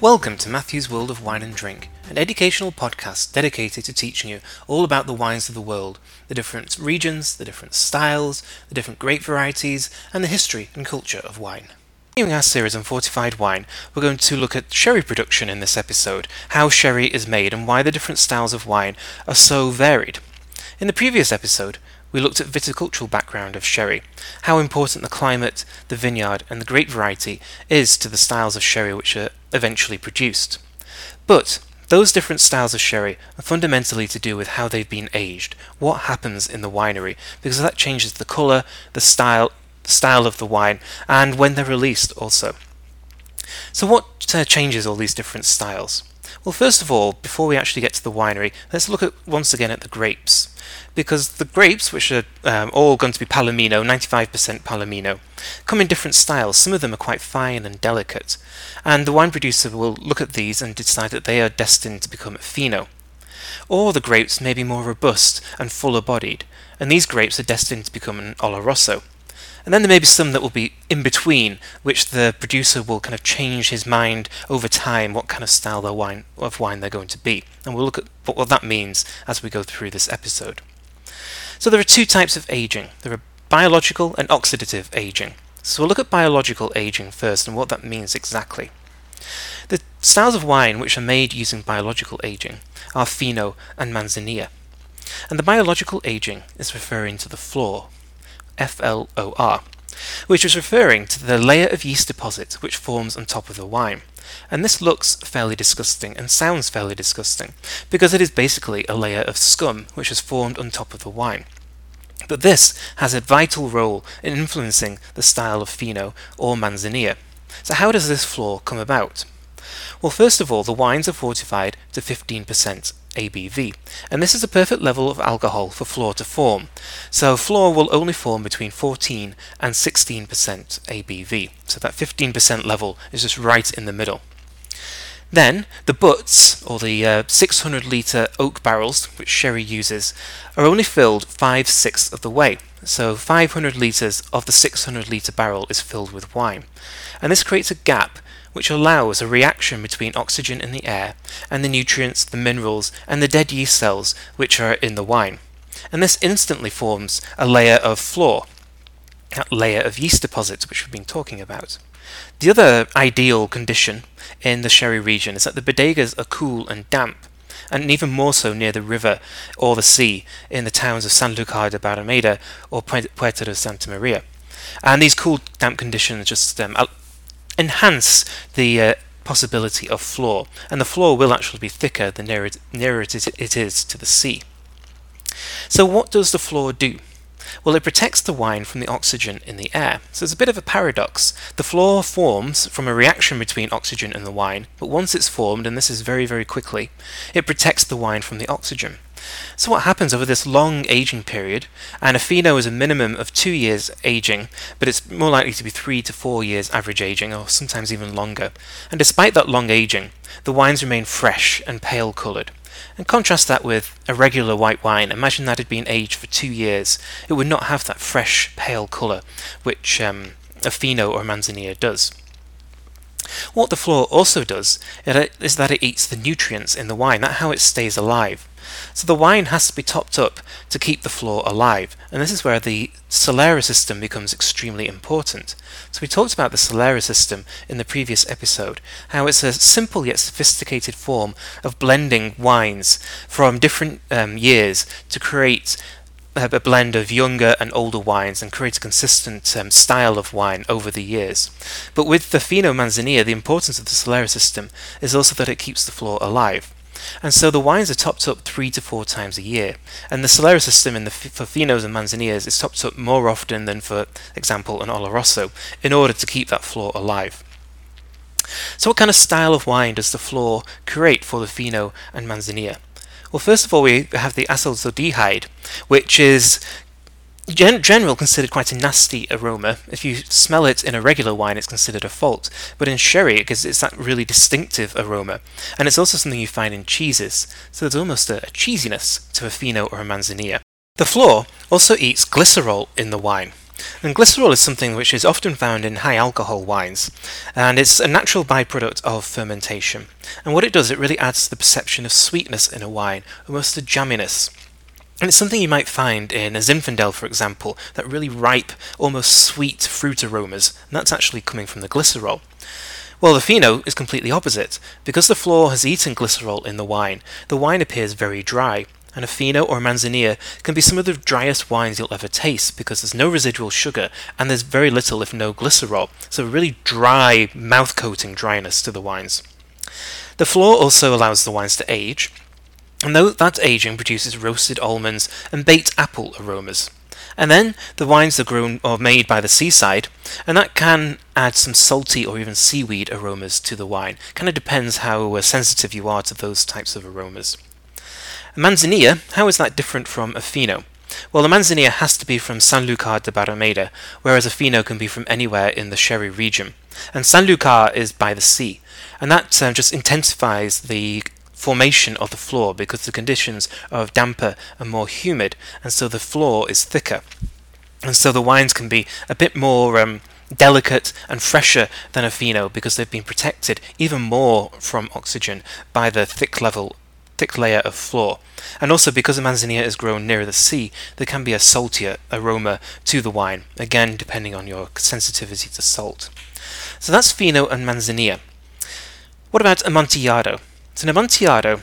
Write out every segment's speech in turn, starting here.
Welcome to Matthew's World of Wine and Drink, an educational podcast dedicated to teaching you all about the wines of the world, the different regions, the different styles, the different grape varieties, and the history and culture of wine. Continuing our series on fortified wine, we're going to look at sherry production in this episode, how sherry is made, and why the different styles of wine are so varied. In the previous episode, we looked at viticultural background of sherry, how important the climate, the vineyard, and the grape variety is to the styles of sherry which are eventually produced. But those different styles of sherry are fundamentally to do with how they've been aged, what happens in the winery, because that changes the colour, the style, style of the wine, and when they're released also. So what uh, changes all these different styles? Well, first of all, before we actually get to the winery, let's look at once again at the grapes. Because the grapes, which are um, all going to be Palomino, 95% Palomino, come in different styles. Some of them are quite fine and delicate. And the wine producer will look at these and decide that they are destined to become Fino. Or the grapes may be more robust and fuller bodied, and these grapes are destined to become an Oloroso. And then there may be some that will be in between, which the producer will kind of change his mind over time what kind of style of wine, of wine they're going to be. And we'll look at what that means as we go through this episode. So there are two types of aging. There are biological and oxidative aging. So we'll look at biological aging first and what that means exactly. The styles of wine which are made using biological aging are Fino and Manzanilla. And the biological aging is referring to the flor, FLOR, which is referring to the layer of yeast deposit which forms on top of the wine. And this looks fairly disgusting and sounds fairly disgusting, because it is basically a layer of scum which has formed on top of the wine. But this has a vital role in influencing the style of Fino or Manzanilla. So how does this flor come about? Well, first of all, the wines are fortified to 15% ABV, and this is a perfect level of alcohol for flor to form. So flor will only form between 14 and 16% ABV, so that 15% level is just right in the middle. Then the butts, or the uh, 600 litre oak barrels, which sherry uses, are only filled 5 sixths of the way. So 500 litres of the 600 litre barrel is filled with wine. And this creates a gap which allows a reaction between oxygen in the air and the nutrients, the minerals, and the dead yeast cells which are in the wine. And this instantly forms a layer of flor, that layer of yeast deposits which we've been talking about. The other ideal condition in the sherry region is that the bodegas are cool and damp, and even more so near the river or the sea in the towns of Sanlúcar de Barrameda or Puerto de Santa Maria. And these cool, damp conditions just um, enhance the uh, possibility of flor, and the flor will actually be thicker the nearer it, nearer it is to the sea. So, what does the flor do? Well, it protects the wine from the oxygen in the air. So it's a bit of a paradox. The flor forms from a reaction between oxygen and the wine, but once it's formed, and this is very, very quickly, it protects the wine from the oxygen. So what happens over this long aging period, and a Fino is a minimum of two years aging, but it's more likely to be three to four years average aging, or sometimes even longer. And despite that long aging, the wines remain fresh and pale coloured. And contrast that with a regular white wine. Imagine that had been aged for two years. It would not have that fresh, pale colour, which um, a Fino or Manzanilla does. What the flor also does is that it eats the nutrients in the wine. That's how it stays alive. So the wine has to be topped up to keep the flor alive, and this is where the Solera system becomes extremely important. So we talked about the Solera system in the previous episode, how it's a simple yet sophisticated form of blending wines from different um, years to create a blend of younger and older wines and create a consistent um, style of wine over the years. But with the Fino Manzanilla, the importance of the Solera system is also that it keeps the flor alive. And so the wines are topped up three to four times a year. And the Solera system in the, for Finos and Manzanillas is topped up more often than, for example, an Oloroso, in order to keep that flor alive. So what kind of style of wine does the flor create for the Fino and Manzanilla? Well, first of all, we have the acetaldehyde, which is gen- general considered quite a nasty aroma. If you smell it in a regular wine, it's considered a fault. But in sherry, because it's that really distinctive aroma, and it's also something you find in cheeses. So there's almost a, a cheesiness to a Fino or a Manzanilla. The flor also eats glycerol in the wine. And glycerol is something which is often found in high alcohol wines, and it's a natural byproduct of fermentation. And what it does, it really adds to the perception of sweetness in a wine, almost a jamminess. And it's something you might find in a Zinfandel, for example, that really ripe, almost sweet fruit aromas, and that's actually coming from the glycerol. Well, the Fino is completely opposite. Because the flor has eaten glycerol in the wine, the wine appears very dry, and a Fino or a Manzanilla can be some of the driest wines you'll ever taste because there's no residual sugar and there's very little, if no, glycerol, so a really dry, mouth coating dryness to the wines. The flor also allows the wines to age, and though that aging produces roasted almonds and baked apple aromas. And then the wines are grown or made by the seaside, and that can add some salty or even seaweed aromas to the wine. Kind of depends how uh, sensitive you are to those types of aromas. Manzanilla, how is that different from a fino? Well, the manzanilla has to be from Sanlúcar de Barrameda, whereas a fino can be from anywhere in the sherry region. And Sanlúcar is by the sea, and that uh, just intensifies the formation of the flor because the conditions are damper and more humid, and so the flor is thicker. And so the wines can be a bit more um, delicate and fresher than a Fino because they've been protected even more from oxygen by the thick level thick layer of flor, And also because the manzanilla is grown nearer the sea, there can be a saltier aroma to the wine, again depending on your sensitivity to salt. So that's Fino and Manzanilla. What about Amontillado? So an Amontillado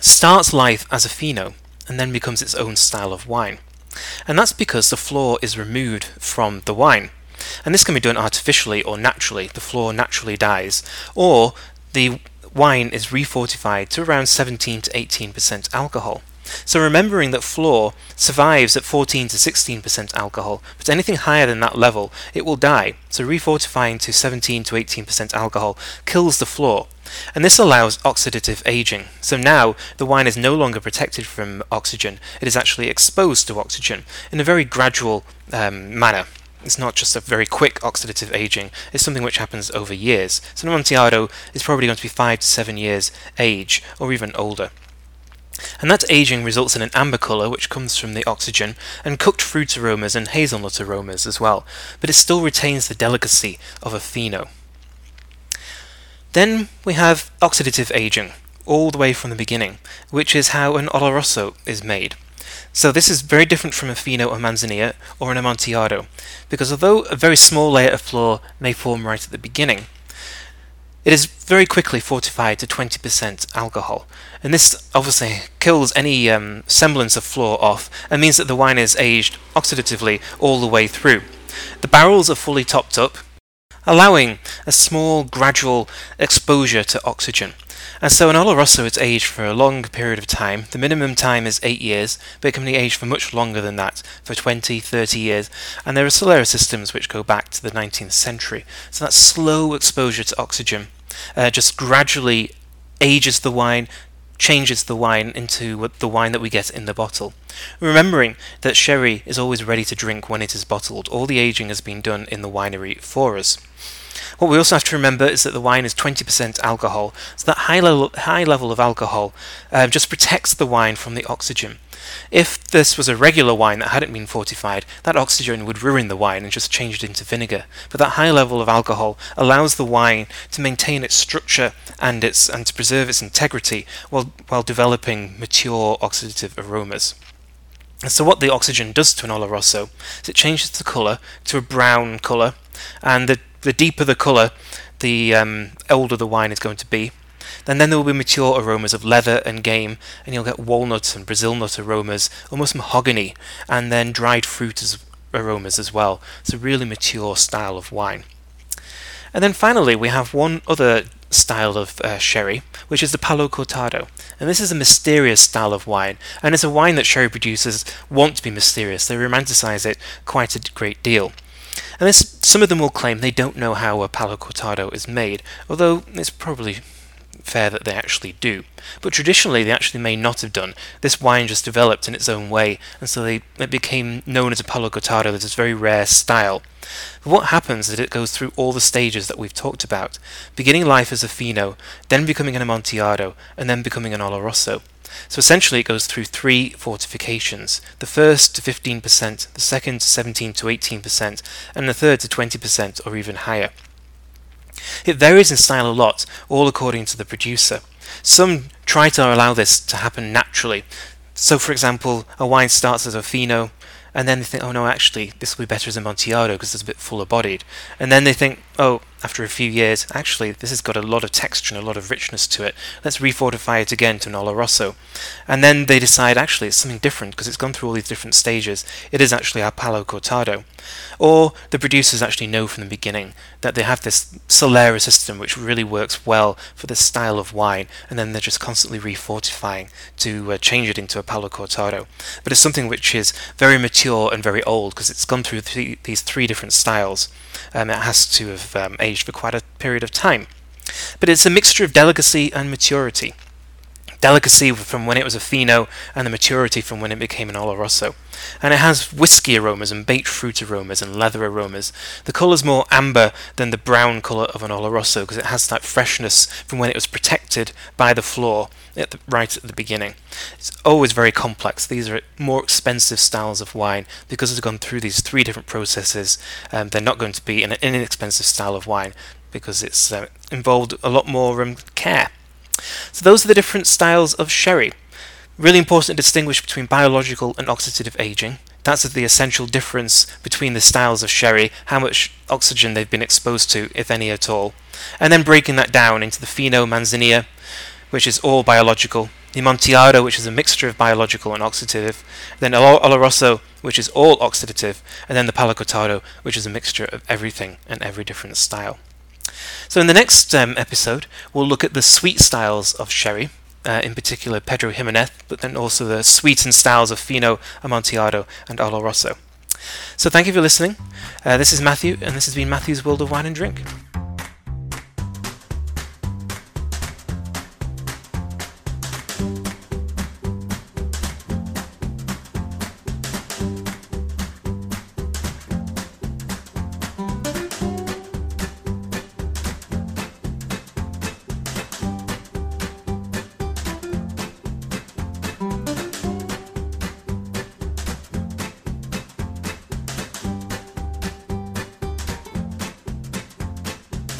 starts life as a Fino and then becomes its own style of wine. And that's because the flor is removed from the wine. And this can be done artificially or naturally. The flor naturally dies. Or the wine is refortified to around 17 to 18% alcohol. So remembering that flor survives at 14 to 16% alcohol, but anything higher than that level, it will die. So refortifying to 17 to 18% alcohol kills the flor. And this allows oxidative aging. So now the wine is no longer protected from oxygen, it is actually exposed to oxygen in a very gradual um, manner. It's not just a very quick oxidative aging, it's something which happens over years. So Amontillado is probably going to be 5 to 7 years age, or even older. And that aging results in an amber colour which comes from the oxygen, and cooked fruit aromas and hazelnut aromas as well, but it still retains the delicacy of a Fino. Then we have oxidative aging, all the way from the beginning, which is how an Oloroso is made. So this is very different from a Fino or Manzanilla or an Amontillado, because although a very small layer of flor may form right at the beginning, it is very quickly fortified to 20% alcohol, and this obviously kills any um, semblance of flor off and means that the wine is aged oxidatively all the way through. The barrels are fully topped up, allowing a small gradual exposure to oxygen. And so in Oloroso it's aged for a long period of time. The minimum time is 8 years, but it can be aged for much longer than that, for 20, 30 years. And there are Solera systems which go back to the 19th century. So that slow exposure to oxygen uh, just gradually ages the wine, changes the wine into the wine that we get in the bottle. Remembering that sherry is always ready to drink when it is bottled, all the aging has been done in the winery for us. What we also have to remember is that the wine is 20% alcohol, so that high level, high level of alcohol uh, just protects the wine from the oxygen. If this was a regular wine that hadn't been fortified, that oxygen would ruin the wine and just change it into vinegar. But that high level of alcohol allows the wine to maintain its structure and its and to preserve its integrity while while developing mature oxidative aromas. So what the oxygen does to an Oloroso is it changes the colour to a brown colour, and the, the deeper the colour, the um, older the wine is going to be. And then there will be mature aromas of leather and game, and you'll get walnuts and Brazil nut aromas, almost mahogany, and then dried fruit as aromas as well. It's a really mature style of wine. And then finally, we have one other style of uh, sherry, which is the Palo Cortado. And this is a mysterious style of wine, and it's a wine that sherry producers want to be mysterious. They romanticize it quite a great deal. And this, some of them will claim they don't know how a Palo Cortado is made, although it's probably fair that they actually do. But traditionally, they actually may not have done. This wine just developed in its own way, and so they, it became known as a Palo Cortado, this very rare style. But what happens is that it goes through all the stages that we've talked about, beginning life as a Fino, then becoming an Amontillado, and then becoming an Oloroso. So essentially, it goes through three fortifications the first to 15%, the second to 17 to 18%, and the third to 20% or even higher. It varies in style a lot, all according to the producer. Some try to allow this to happen naturally. So, for example, a wine starts as a fino, and then they think, oh no, actually, this will be better as a Amontillado because it's a bit fuller bodied. And then they think, oh, after a few years, actually, this has got a lot of texture and a lot of richness to it. Let's refortify it again to an Oloroso. And then they decide, actually, it's something different because it's gone through all these different stages. It is actually our Palo Cortado. Or the producers actually know from the beginning that they have this Solera system which really works well for this style of wine, and then they're just constantly refortifying to uh, change it into a Palo Cortado. But it's something which is very mature and very old because it's gone through th- these three different styles. Um, it has to have um, aged for quite a period of time. But it's a mixture of delicacy and maturity. Delicacy from when it was a Fino, and the maturity from when it became an Oloroso. And it has whiskey aromas and baked fruit aromas and leather aromas. The colour's more amber than the brown colour of an Oloroso because it has that freshness from when it was protected by the flor at the, right at the beginning. It's always very complex. These are more expensive styles of wine because it's gone through these three different processes. Um, they're not going to be an inexpensive style of wine because it's uh, involved a lot more um, care. So those are the different styles of sherry. Really important to distinguish between biological and oxidative aging. That's the essential difference between the styles of sherry, how much oxygen they've been exposed to, if any at all. And then breaking that down into the Fino Manzanilla, which is all biological, the Amontillado, which is a mixture of biological and oxidative, then Oloroso, which is all oxidative, and then the Palo Cortado, which is a mixture of everything and every different style. So in the next um, episode, we'll look at the sweet styles of sherry, uh, in particular Pedro Ximenez, but then also the sweetened styles of Fino, Amontillado, and Oloroso. So thank you for listening. Uh, this is Matthew, and this has been Matthew's World of Wine and Drink.